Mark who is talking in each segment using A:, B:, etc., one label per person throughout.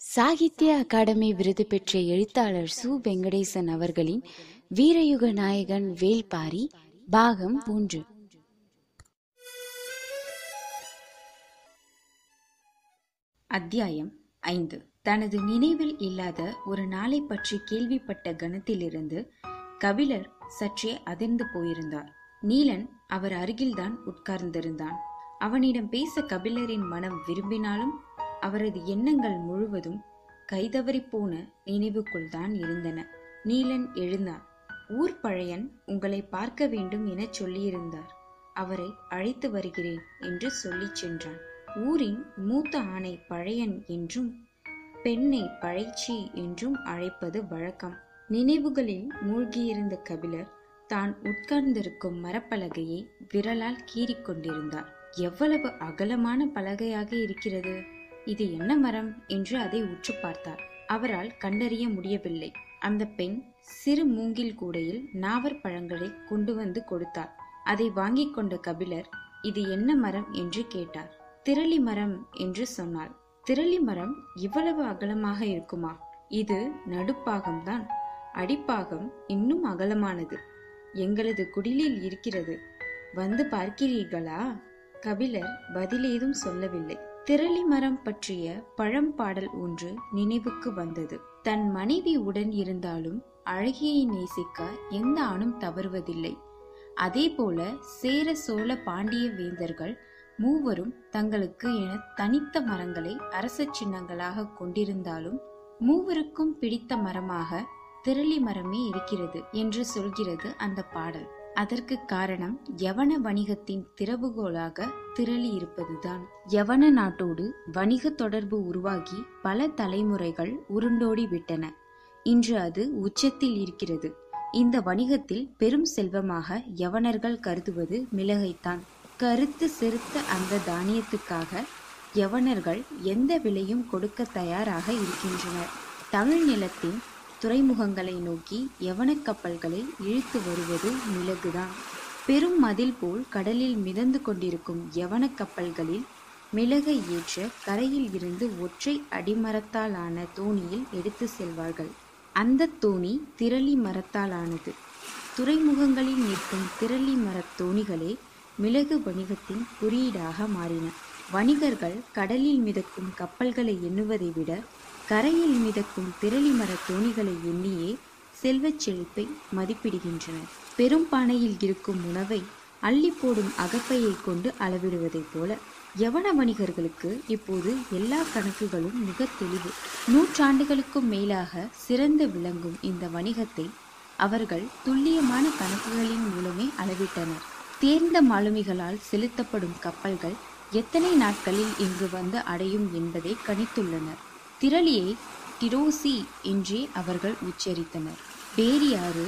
A: சாகித்ய அகாடமி விருது பெற்ற எழுத்தாளர் சு. வெங்கடேசன் அவர்களின் வீரயுக நாயகன் வேல்பாரி பாகம் மூன்று.
B: அத்தியாயம் ஐந்து. தனது நினைவில் இல்லாத ஒரு நாளை பற்றி கேள்விப்பட்ட கணத்திலிருந்து கபிலர் சற்றே அதிர்ந்து போயிருந்தார். நீலன் அவர் அருகில்தான் உட்கார்ந்திருந்தான். அவனிடம் பேச கபிலரின் மனம் விரும்பினாலும் அவரது எண்ணங்கள் முழுவதும் கைதவறி போன நினைவுக்குள் தான் இருந்தன. நீலன் எழுந்தார். ஊர் பழையன் உங்களை பார்க்க வேண்டும் என சொல்லியிருந்தார். அவரை அழைத்து வருகிறேன் என்று சொல்லிச் சென்றான். ஊரின் மூத்த ஆணை பழையன் என்றும் பெண்ணை பழைச்சி என்றும் அழைப்பது வழக்கம். நினைவுகளில் மூழ்கியிருந்த கபிலர் தான் உட்கார்ந்திருக்கும் மரப்பலகையை விரலால் கீறிக்கொண்டிருந்தார் எவ்வளவு அகலமான பலகையாக இருக்கிறது! இது என்ன மரம் என்று அதை உற்று பார்த்தார். அவரால் கண்டறிய முடியவில்லை. அந்த பெண் சிறு மூங்கில் கூடையில் நாவற் பழங்களை கொண்டு வந்து கொடுத்தார் அதை வாங்கிக் கொண்ட கபிலர் இது என்ன மரம் என்று கேட்டார். திரளி மரம் என்று சொன்னாள். திரளி மரம் இவ்வளவு அகலமாக இருக்குமா? இது நடுப்பாகம்தான் அடிப்பாகம் இன்னும் அகலமானது. எங்களது குடிலில் இருக்கிறது. வந்து பார்க்கிறீர்களா? கபிலர் பதிலேதும் சொல்லவில்லை. திரளி மரம் பற்றிய பழம்பாடல் ஒன்று நினைவுக்கு வந்தது. தன் மனைவி உடன் இருந்தாலும் அழகியை நேசிக்க எந்த ஆணும் தவறுவதில்லை. அதேபோல சேர சோழ பாண்டிய வேந்தர்கள் மூவரும் தங்களுக்கு என தனித்த மரங்களை அரச சின்னங்களாக கொண்டிருந்தாலும் மூவருக்கும் பிடித்த மரமாக திரளி மரமே இருக்கிறது என்று சொல்கிறது அந்த பாடல். அதற்கு காரணம் யவன வணிகத்தின் திறவுகோலாக திரளி இருப்பதுதான் யவன நாட்டோடு வணிக தொடர்பு உருவாகி பல தலைமுறைகள் உருண்டோடி விட்டன. இன்று அது உச்சத்தில் இருக்கிறது. இந்த வணிகத்தில் பெரும் செல்வமாக யவனர்கள் கருதுவது மிளகைத்தான். கருத்து செருத்த அந்த தானியத்துக்காக யவனர்கள் எந்த விலையும் கொடுக்க தயாராக இருக்கின்றனர். தமிழ் நிலத்தின் துறைமுகங்களை நோக்கி யவனக் கப்பல்களை இழுத்து வருவது மிளகுதான். பெரும் மதில் போல் கடலில் மிதந்து கொண்டிருக்கும் யவன கப்பல்களில் மிளகை ஏற்ற கரையில் இருந்து ஒற்றை அடிமரத்தாலான தோணியில் எடுத்து செல்வார்கள். அந்த தோணி திரளி மரத்தாலானது. துறைமுகங்களில் நிற்கும் திரளி மரத் தோணிகளே மிளகு வணிகத்தின் குறியீடாக மாறின. வணிகர்கள் கடலில் மிதக்கும் கப்பல்களை எண்ணுவதை விட கரையில் மிதக்கும் திரளி மர தோணிகளை எண்ணியே செல்வச் செழிப்பை மதிப்பிடுகின்றனர். பெரும் பானையில் இருக்கும் உணவை அள்ளி போடும் அகப்பையை கொண்டு அளவிடுவதைப் போல யவன வணிகர்களுக்கு இப்போது எல்லா கணக்குகளும் மிக தெளிவு. நூற்றாண்டுகளுக்கும் மேலாக சிறந்து விளங்கும் இந்த வணிகத்தை அவர்கள் துல்லியமான கணக்குகளின் மூலமே அளவிட்டனர். தேர்ந்த மாலுமிகளால் செலுத்தப்படும் கப்பல்கள் எத்தனை நாட்களில் இங்கு வந்து அடையும் என்பதை கணித்துள்ளனர். திரளியை டிரோசி என்றே அவர்கள் உச்சரித்தனர். பேரியாறு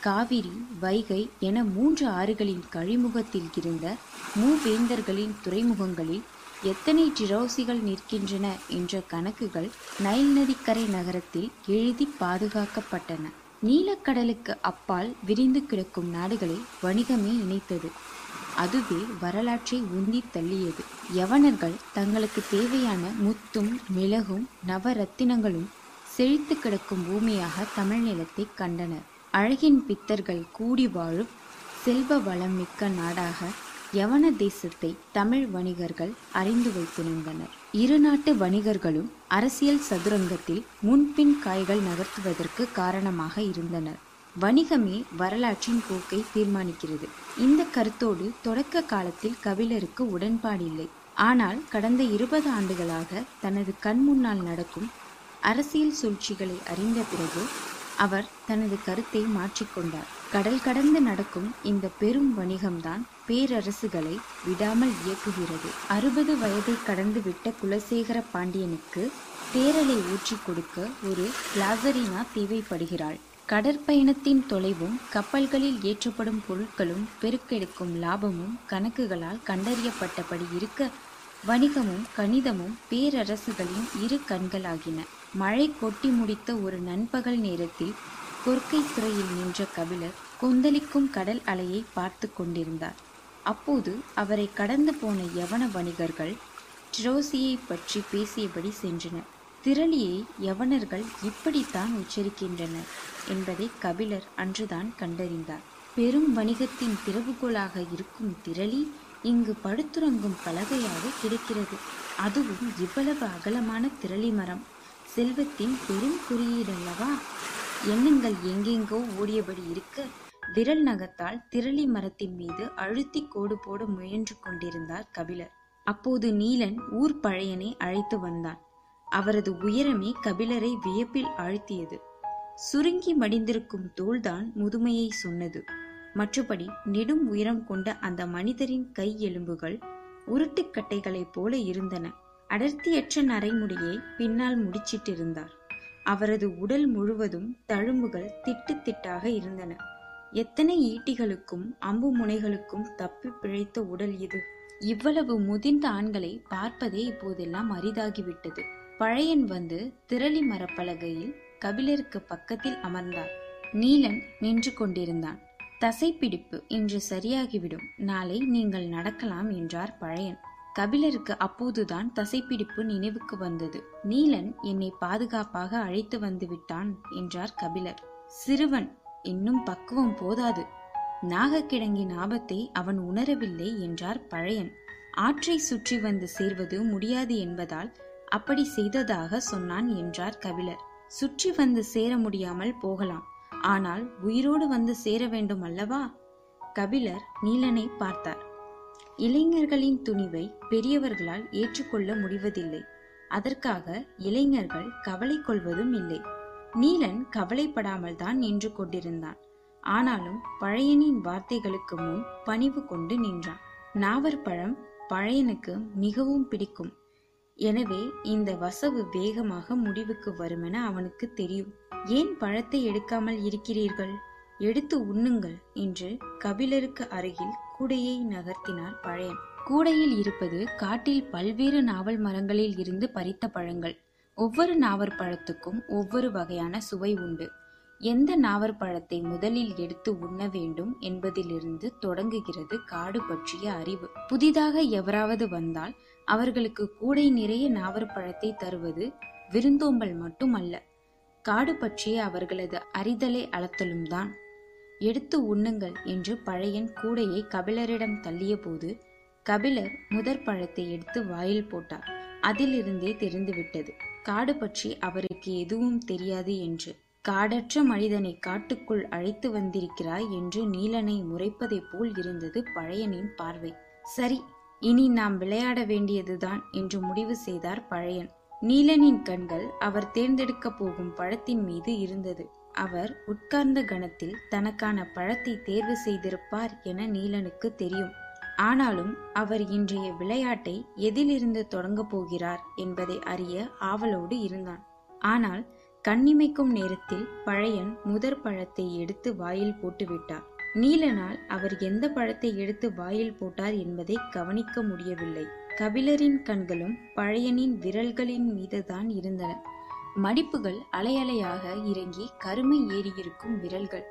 B: காவிரி வைகை என மூன்று ஆறுகளின் கழிமுகத்தில் இருந்த மூவேந்தர்களின் துறைமுகங்களில் எத்தனை டிரோசிகள் நிற்கின்றன என்ற கணக்குகள் நைல் நதிக்கரை நகரத்தில் எழுதி பாதுகாக்கப்பட்டன. நீலக்கடலுக்கு அப்பால் விரிந்து கிடக்கும் நாடுகளை வணிகமே இணைத்தது. அதுவே வரலாற்றை உந்தி தள்ளியது. யவனர்கள் தங்களுக்கு தேவையான முத்தும் மிளகும் நவரத்தினங்களும் செழித்து கிடக்கும் பூமியாக தமிழ் நிலத்தை கண்டனர். அழகின் பித்தர்கள் கூடி வாழும் செல்வ வளம் மிக்க நாடாக யவன தேசத்தை தமிழ் வணிகர்கள் அறிந்து வைத்திருந்தனர். இரு நாட்டு வணிகர்களும் அரசியல் சதுரங்கத்தில் முன்பின் காய்கள் நகர்த்துவதற்கு காரணமாக இருந்தனர். வணிகமே வரலாற்றின் போக்கை தீர்மானிக்கிறது. இந்த கருத்தோடு தொடக்க காலத்தில் கபிலருக்கு உடன்பாடில்லை. ஆனால் கடந்த இருபது ஆண்டுகளாக தனது கண் முன்னால் நடக்கும் அரசியல் சூழ்ச்சிகளை அறிந்த பிறகு அவர் தனது கருத்தை மாற்றிக்கொண்டார் கடல் கடந்து நடக்கும் இந்த பெரும் வணிகம்தான் பேரரசுகளை விடாமல் இயக்குகிறது. அறுபது வயதை கடந்து விட்ட குலசேகர பாண்டியனுக்கு தேரலை ஊற்றி கொடுக்க ஒரு பிளாசரினா தேவைப்படுகிறாள். கடற்பயணத்தின் தொலைவும் கப்பல்களில் ஏற்றப்படும் பொருட்களும் பெருக்கெடுக்கும் லாபமும் கணக்குகளால் கண்டறியப்பட்டபடி இருக்க வணிகமும் கணிதமும் பேரரசுகளின் இரு கண்களாகின. மழை கொட்டி முடித்த ஒரு நண்பகல் நேரத்தில் கொற்கை துறையில் நின்ற கபிலர் கொந்தளிக்கும் கடல் அலையை பார்த்து கொண்டிருந்தார். அப்போது அவரை கடந்து போன யவன வணிகர்கள் ட்ரோசியை பற்றி பேசியபடி சென்றனர். திரளியை யவனர்கள் இப்படித்தான் உச்சரிக்கின்றனர் என்பதை கபிலர் அன்றுதான் கண்டறிந்தார். பெரும் வணிகத்தின் திறவுகோலாக இருக்கும் திரளி இங்கு படுத்துறங்கும் பலகையாக கிடைக்கிறது. அதுவும் இவ்வளவு அகலமான திரளி மரம். செல்வத்தின் பெரும் குறியீடல்லவா? எண்ணங்கள் எங்கெங்கோ ஓடியபடி இருக்க விரல் நகத்தால் திரளி மரத்தின் மீது அழுத்தி கோடு போட முயன்று கொண்டிருந்தார் கபிலர். அப்போது நீலன் ஊர் பழையனை அழைத்து வந்தான். அவரது உயரமே கபிலரை வியப்பில் ஆழ்த்தியது. சுருங்கி மடிந்திருக்கும் தோள்தான் முதுமையை சொன்னது. மற்றபடி நெடும் உயரம் கொண்ட அந்த மனிதரின் கை எலும்புகள் உருட்டுக்கட்டைகளைப் போல இருந்தன. அடர்த்தியற்ற நரைமுடியை பின்னால் முடிச்சிட்டிருந்தார். அவரது உடல் முழுவதும் தழும்புகள் திட்டு திட்டாக இருந்தன. எத்தனை ஈட்டிகளுக்கும் அம்பு முனைகளுக்கும் தப்பி பிழைத்த உடல் இது. இவ்வளவு முதிர்ந்த ஆண்களை பார்ப்பதே இப்போதெல்லாம் அரிதாகிவிட்டது. பழையன் வந்து திரளி மரப்பலகையில் கபிலருக்கு பக்கத்தில் அமர்ந்தார். நீலன் நின்று கொண்டிருந்தான். தசைப்பிடிப்பு இன்று சரியாகிவிடும். நாளை நீங்கள் நடக்கலாம் என்றார் பழையன். கபிலருக்கு அப்போதுதான் தசைப்பிடிப்பு நினைவுக்கு வந்தது. நீலன் என்னை பாதுகாப்பாக அழைத்து வந்து விட்டான் என்றார் கபிலர். சிறுவன் இன்னும் பக்குவம் போதாது. நாகக்கிழங்கின் ஆபத்தை அவன் உணரவில்லை என்றார் பழையன். ஆற்றை சுற்றி வந்து சேர்வது முடியாது என்பதால் அப்படி செய்ததாக சொன்னான் என்றார் கபிலர். சுற்றி வந்து சேர முடியாமல் போகலாம். ஆனால் உயிரோடு வந்து சேர வேண்டும் அல்லவா? கபிலர் நீலனை பார்த்தார். இளைஞர்களின் துணிவை பெரியவர்களால் ஏற்றுக்கொள்ள முடிவதில்லை. அதற்காக இளைஞர்கள் கவலை கொள்வதும் இல்லை. நீலன் கவலைப்படாமல் தான் நின்று கொண்டிருந்தான். ஆனாலும் பழையனின் வார்த்தைகளுக்கு முன் பணிவு கொண்டு நின்றான். நாவற்பழம் பழையனுக்கு மிகவும் பிடிக்கும். எனவே இந்த வசவு வேகமாக முடிவுக்கு வருமென அவனுக்கு தெரியும். ஏன் பழத்தை எடுக்காமல் இருக்கிறீர்கள்? எடுத்து உண்ணுங்கள் என்று கபிலருக்கு அருகில் கூடையை நகர்த்தினார் பழையன். கூடையில் இருப்பது காட்டில் பல்வேறு நாவல் மரங்களில் இருந்து பறித்த பழங்கள். ஒவ்வொரு நாவற்பழத்துக்கும் ஒவ்வொரு வகையான சுவை உண்டு. எந்த நாவற்பழத்தை முதலில் எடுத்து உண்ண வேண்டும் என்பதிலிருந்து தொடங்குகிறது காடு பற்றிய அறிவு. புதிதாக எவராவது வந்தால் அவர்களுக்கு கூடை நிறைய நாவற்பழத்தை தருவது விருந்தோம்பல் மட்டுமல்ல காடு பற்றிய அவர்களது அறிதலை அளத்தலும் தான். எடுத்து உண்ணுங்கள் என்று பழையன் கூடையை கபிலரிடம் தள்ளிய போது கபிலர் முதற் பழத்தை எடுத்து வாயில் போட்டார். அதிலிருந்தே தெரிந்துவிட்டது. காடு பற்றி அவருக்கு எதுவும் தெரியாது என்று. காடற்ற மனிதனை காட்டுக்குள் அழைத்து வந்திருக்கிறாய் என்று நீலனை முறைப்பதைப் போல் இருந்தது பழையனின் பார்வை. சரி இனி நாம் விளையாட வேண்டியதுதான் என்று முடிவு செய்தார் பழையன். நீலனின் கண்கள் அவர் தேர்ந்தெடுக்கப் போகும் பழத்தின் மீது இருந்தது. அவர் உட்கார்ந்த கணத்தில் தனக்கான பழத்தை தேர்வு செய்திருப்பார் என நீலனுக்கு தெரியும். ஆனாலும் அவர் இன்றைய விளையாட்டை எதிலிருந்து தொடங்கப் போகிறார் என்பதை அறிய ஆவலோடு இருந்தான். ஆனால் கண்ணிமைக்கும் நேரத்தில் பழையன் முதற் பழத்தை எடுத்து வாயில் போட்டுவிட்டார். நீலனால் அவர் எந்த பழத்தை எடுத்து வாயில் போட்டார் என்பதை கவனிக்க முடியவில்லை. கபிலரின் கண்களும் பழையனின் விரல்களின் மீதுதான் இருந்தன. மடிப்புகள் அலையலையாக இறங்கி கருமை ஏறியிருக்கும் விரல்கள்.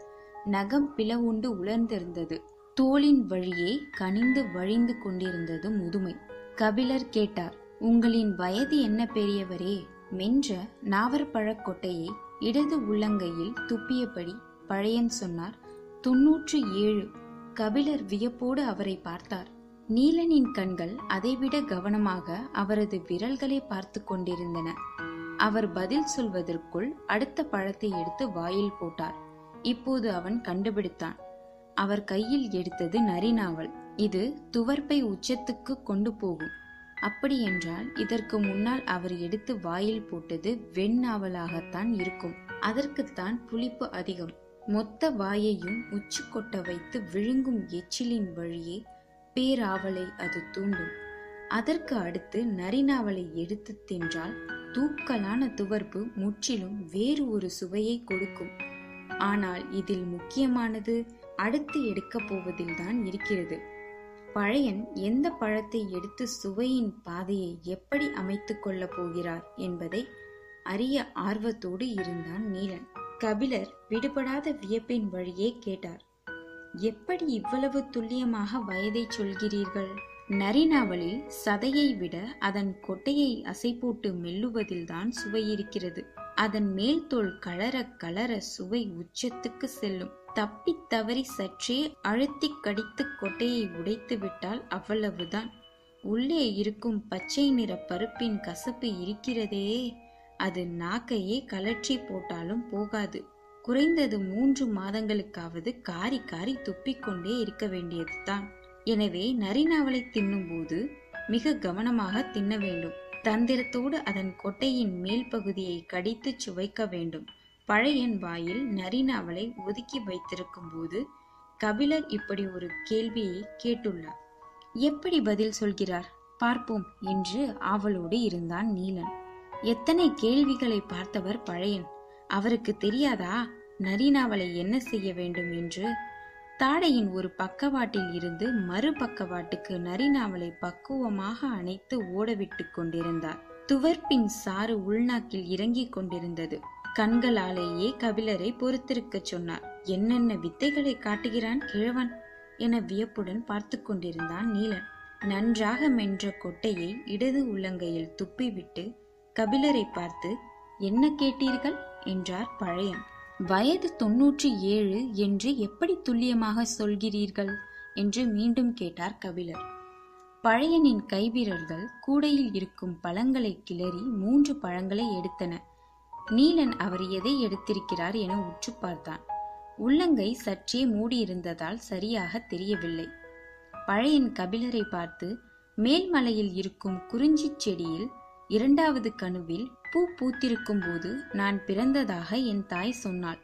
B: நகம் பிளவுண்டு உலர்ந்திருந்தது. தோளின் வழியே கனிந்து வழிந்து கொண்டிருந்தது முதுமை. கபிலர் கேட்டார் உங்களின் வயது என்ன பெரியவரே? மென்ற நாவற்பழக் கொட்டையை இடது உள்ளங்கையில் துப்பியபடி பழையன் சொன்னார் தொன்னூற்று ஏழு கபிலர் வியப்போடு அவரை பார்த்தார். நீலனின் கண்கள் அதைவிட கவனமாக அவரது விரல்களை பார்த்து கொண்டிருந்தன. அவர் பதில் சொல்வதற்குள் அடுத்த பழத்தை எடுத்து வாயில் போட்டார். இப்போது அவன் கண்டுபிடித்தான். அவர் கையில் எடுத்தது நரிநாவல் இது துவர்ப்பை உச்சத்துக்கு கொண்டு போகும். அப்படியென்றால் இதற்கு முன்னால் அவர் எடுத்து வாயில் போட்டது வெண்ணாவலாகத்தான் இருக்கும். அதற்குத்தான் புளிப்பு அதிகம். மொத்த வாயையும் உச்சி கொட்ட வைத்து விழுங்கும் எச்சிலின் வழியே பேராவலை அது தூண்டும். அதற்கு அடுத்து நரிநாவலை எடுத்து தின்றால் தூக்கலான துவர்ப்பு முற்றிலும் வேறு ஒரு சுவையை கொடுக்கும். ஆனால் இதில் முக்கியமானது அடுத்து எடுக்கப் போவதில்தான் இருக்கிறது. பழையன் எந்த பழத்தை எடுத்து சுவையின் பாதையை எப்படி அமைத்துக் கொள்ளப் போகிறார் என்பதை அறிய ஆர்வத்தோடு இருந்தான் நீலன். கபிலர் விடுபடாத வியப்பின் வழியே கேட்டார் எப்படி இவ்வளவு துல்லியமாக வயதை சொல்கிறீர்கள்? நரிநாவலில் சதையை விட அதன் கொட்டையை அசை போட்டு மெல்லுவதில்தான் சுவை இருக்கிறது அதன் மேல் தோல் கலர கலர சுவை உச்சத்துக்கு செல்லும். தப்பி தவறி சற்றே அழுத்தி கடித்து கொட்டையை உடைத்து விட்டால் அவ்வளவுதான். உள்ளே இருக்கும் பச்சை நிற பருப்பின் கசப்பு இருக்கிறதே. அது நாக்கையே கலற்றி போட்டாலும் போகாது. குறைந்தது மூன்று மாதங்களுக்காவது காரி காரி துப்பிக்கொண்டே இருக்க வேண்டியதுதான். எனவே நரிநாவலை தின்னும்போது மிக கவனமாக தின்ன வேண்டும். தந்திரத்தோடு அதன் கொட்டையின் மேல் பகுதியை கடித்து சுவைக்க வேண்டும். பழையன் வாயில் நரிநாவலை ஒதுக்கி வைத்திருக்கும் போது கபிலர் இப்படி ஒரு கேள்வியை கேட்டுள்ளார். எப்படி பதில் சொல்கிறார்? பார்ப்போம் என்று ஆவலோடு இருந்தான் நீலன். எத்தனை கேள்விகளை பார்த்தவர் பழையன்? அவருக்கு தெரியாதா? நரிநாவலை என்ன செய்ய வேண்டும்? என்று தாடையின் ஒரு பக்கவாட்டில் இருந்து மறு பக்கவாட்டுக்கு நரிநாவலை பக்குவமாக அணைத்து ஓடவிட்டு கொண்டிருந்தார். துவர்ப்பின் சாறு உள்நாக்கில் இறங்கிக் கொண்டிருந்தது. கண்களாலேயே கபிலரை பொறுத்திருக்கச் சொன்னார். என்னென்ன வித்தைகளை காட்டுகிறான் கிழவன்? என வியப்புடன் பார்த்து கொண்டிருந்தான் நீலன். நன்றாக மென்ற கொட்டையை இடது உள்ளங்கையில் துப்பிவிட்டு கபிலரை பார்த்து என்ன கேட்டீர்கள்? என்றார் பழையன். வயது தொன்னூற்றி ஏழு என்று எப்படி துல்லியமாக சொல்கிறீர்கள்? என்று மீண்டும் கேட்டார் கபிலர். பழையனின் கைவீரர்கள் கூடையில் இருக்கும் பழங்களை கிளறி மூன்று பழங்களை எடுத்தன. நீலன் அவர் எதை எடுத்திருக்கிறார் என உற்று பார்த்தான். உள்ளங்கை சற்றே மூடியிருந்ததால் சரியாக தெரியவில்லை. பழையன் கபிலரை பார்த்து மேல்மலையில் இருக்கும் குறிஞ்சிச் செடியில் இரண்டாவது கணுவில் பூ பூத்திருக்கும் போது நான் பிறந்ததாக என் தாய் சொன்னாள்.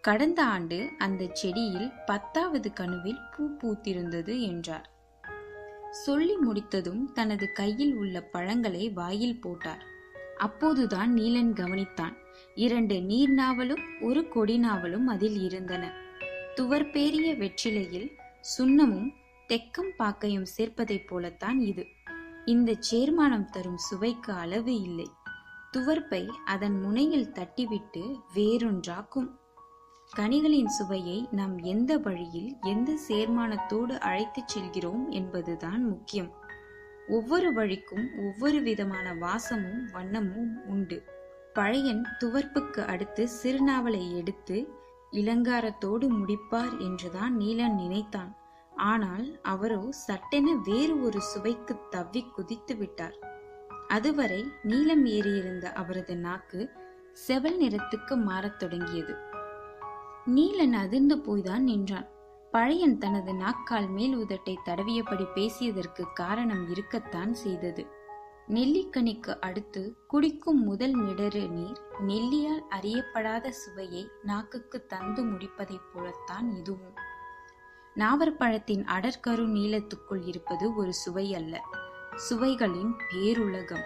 B: கடந்த ஆண்டு அந்த செடியில் பத்தாவது கணுவில் பூ பூத்திருந்தது என்றார். சொல்லி முடித்ததும் தனது கையில் உள்ள பழங்களை வாயில் போட்டார். அப்போதுதான் நீலன் கவனித்தான். இரண்டு நீர் நாவலும் ஒரு கொடி நாவலும் அதில் இருந்தன. துவர்பேரிய வெற்றிலையில் சுண்ணமும் தெக்கம் பாக்கையும் சேர்ப்பதைப் போலத்தான் இது. இந்த சேர்மானம் தரும் சுவைக்கு அளவு இல்லை. துவர்ப்பை அதன் முனையில் தட்டிவிட்டு வேறொன்றாக்கும். கனிகளின் சுவையை நாம் எந்த வழியில் எந்த சேர்மானத்தோடு அழைத்துச் செல்கிறோம் என்பதுதான் முக்கியம். ஒவ்வொரு வழிக்கும் ஒவ்வொரு விதமான வாசமும் வண்ணமும் உண்டு. பழையன் துவர்ப்புக்கு அடுத்து சிறுநாவலை எடுத்து இலங்காரத்தோடு முடிப்பார் என்றுதான் நீலன் நினைத்தான். ஆனால் அவரோ சட்டென வேறு ஒரு சுவைக்கு தவ்வி குதித்து விட்டார். அதுவரை நீலம் ஏறியிருந்த அவரது நாக்கு செவல் நிறத்துக்கு மாறத் தொடங்கியது. நீலன் அதிர்ந்து போய்தான் நின்றான். பழையன் தனது நாக்கால் மேல் உதட்டை தடவியபடி பேசியதற்கு காரணம் இருக்கத்தான் செய்தது. நெல்லிக்கனிக்கு அடுத்து குடிக்கும் முதல் மிடறு நீர் நெல்லியால் அறியப்படாத சுவையை நாக்குக்கு தந்து முடிப்பதைப் போலத்தான் இதுவும். நாவற்பழத்தின் அடற்கரு நீளத்துக்குள் இருப்பது ஒரு சுவை அல்ல சுவைகளின் பேருலகம்.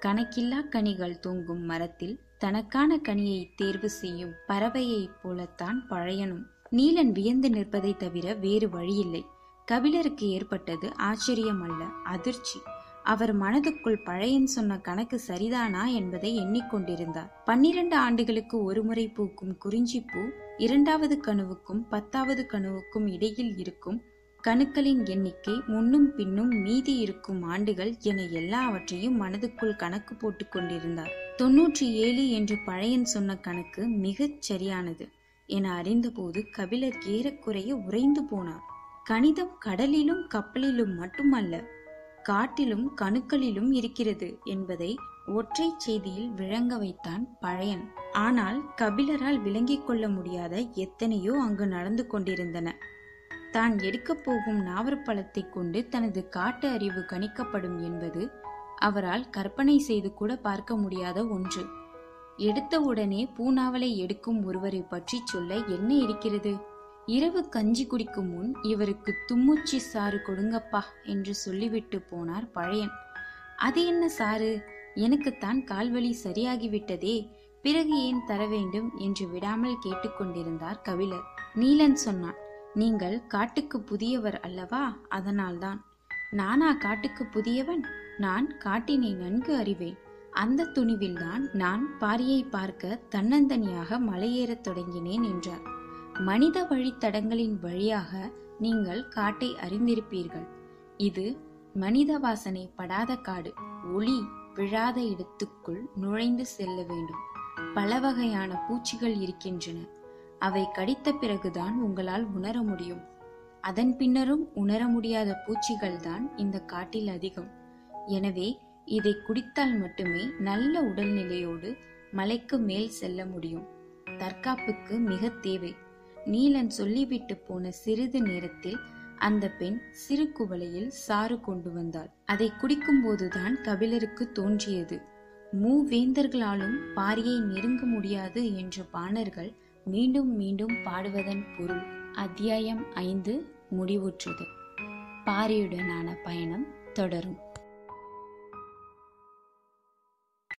B: கணக்கில்லா கனிகள் தூங்கும் மரத்தில் தனக்கான கனியை தேர்வு செய்யும் பறவையைப் போலத்தான் பழையனும். நீலன் வியந்து நிற்பதை தவிர வேறு வழியில்லை. கபிலருக்கு ஏற்பட்டது ஆச்சரியம் அல்ல அதிர்ச்சி. அவர் மனதுக்குள் பழையன் சொன்ன கணக்கு சரிதானா என்பதை எண்ணிக்கொண்டிருந்தார். பன்னிரண்டு ஆண்டுகளுக்கு ஒருமுறை பூக்கும் குறிஞ்சிப்பூ இரண்டாவது கணுவுக்கும் பத்தாவது கணுவுக்கும் இடையில் இருக்கும் கணுக்களின் எண்ணிக்கை முன்னும் பின்னும் மீதி இருக்கும் ஆண்டுகள் என எல்லாவற்றையும் மனதுக்குள் கணக்கு போட்டுக் கொண்டிருந்தார். தொன்னூற்றி ஏழு என்று பழையன் சொன்ன கணக்கு மிகச் சரியானது என அறிந்தபோது கபிலர் ஏறக்குறைய உறைந்து போனார். கணிதம் கடலிலும் கப்பலிலும் மட்டுமல்ல காட்டிலும் கணுக்களிலும் இருக்கிறது என்பதை ஒற்றை செய்தியில் விளங்க வைத்தான் பழையன். ஆனால் கபிலரால் விளங்கிக் கொள்ள முடியாத எத்தனையோ அங்கு நடந்து கொண்டிருந்தன. தான் எடுக்கப் போகும் நாவற்பழத்தை கொண்டு தனது காட்டு அறிவு கணிக்கப்படும் என்பது அவரால் கற்பனை செய்து கூட பார்க்க முடியாத ஒன்று. எடுத்தவுடனே பூனாவலை எடுக்கும் ஒருவரை பற்றி சொல்ல என்ன இருக்கிறது? இரவு கஞ்சி குடிக்கும் முன் இவருக்கு தும்முச்சி சாறு கொடுங்கப்பா என்று சொல்லிவிட்டு போனார் பழையன். அது என்ன சாறு? எனக்குத்தான் கால்வழி சரியாகிவிட்டதே பிறகு ஏன் தர வேண்டும் என்று விடாமல் கேட்டுக்கொண்டிருந்தார் கபிலர். நீலன் சொன்னான் நீங்கள் காட்டுக்கு புதியவர் அல்லவா? அதனால்தான். நானா காட்டுக்கு புதியவன்? நான் காட்டினை நன்கு அறிவேன். அந்த துணிவில்தான் நான் பாரியை பார்க்க தன்னந்தனியாக மலையேறத் தொடங்கினேன் என்றார். மனித வழித்தடங்களின் வழியாக நீங்கள் காட்டை அறிந்திருப்பீர்கள். இது மனித வாசனை படாத காடு. ஒளி விழாத இடத்துக்குள் நுழைந்து செல்ல வேண்டும். பல வகையான பூச்சிகள் இருக்கின்றன. அவை கடித்த பிறகுதான் உங்களால் உணர முடியும். அதன் பின்னரும் உணர முடியாத பூச்சிகள் தான் இந்த காட்டில் அதிகம். எனவே இதை குடித்தால் மட்டுமே நல்ல உடல்நிலையோடு மலைக்கு மேல் செல்ல முடியும். தற்காப்புக்கு மிக தேவை. நீலன் சொல்லிவிட்டு போன சிறிது நேரத்தில் அந்த பெண் சிறு குவளையில் சாறு கொண்டு வந்தாள். அதை குடிக்கும்போதுதான் கபிலருக்கு தோன்றியது. மூவேந்தர்களாலும் பாரியை நெருங்க முடியாது என்ற பாணர்கள் மீண்டும் மீண்டும் பாடுவதன் பொருள் அத்தியாயம் ஐந்து முடிவுற்றது. பாரியுடனான பயணம் தொடரும்.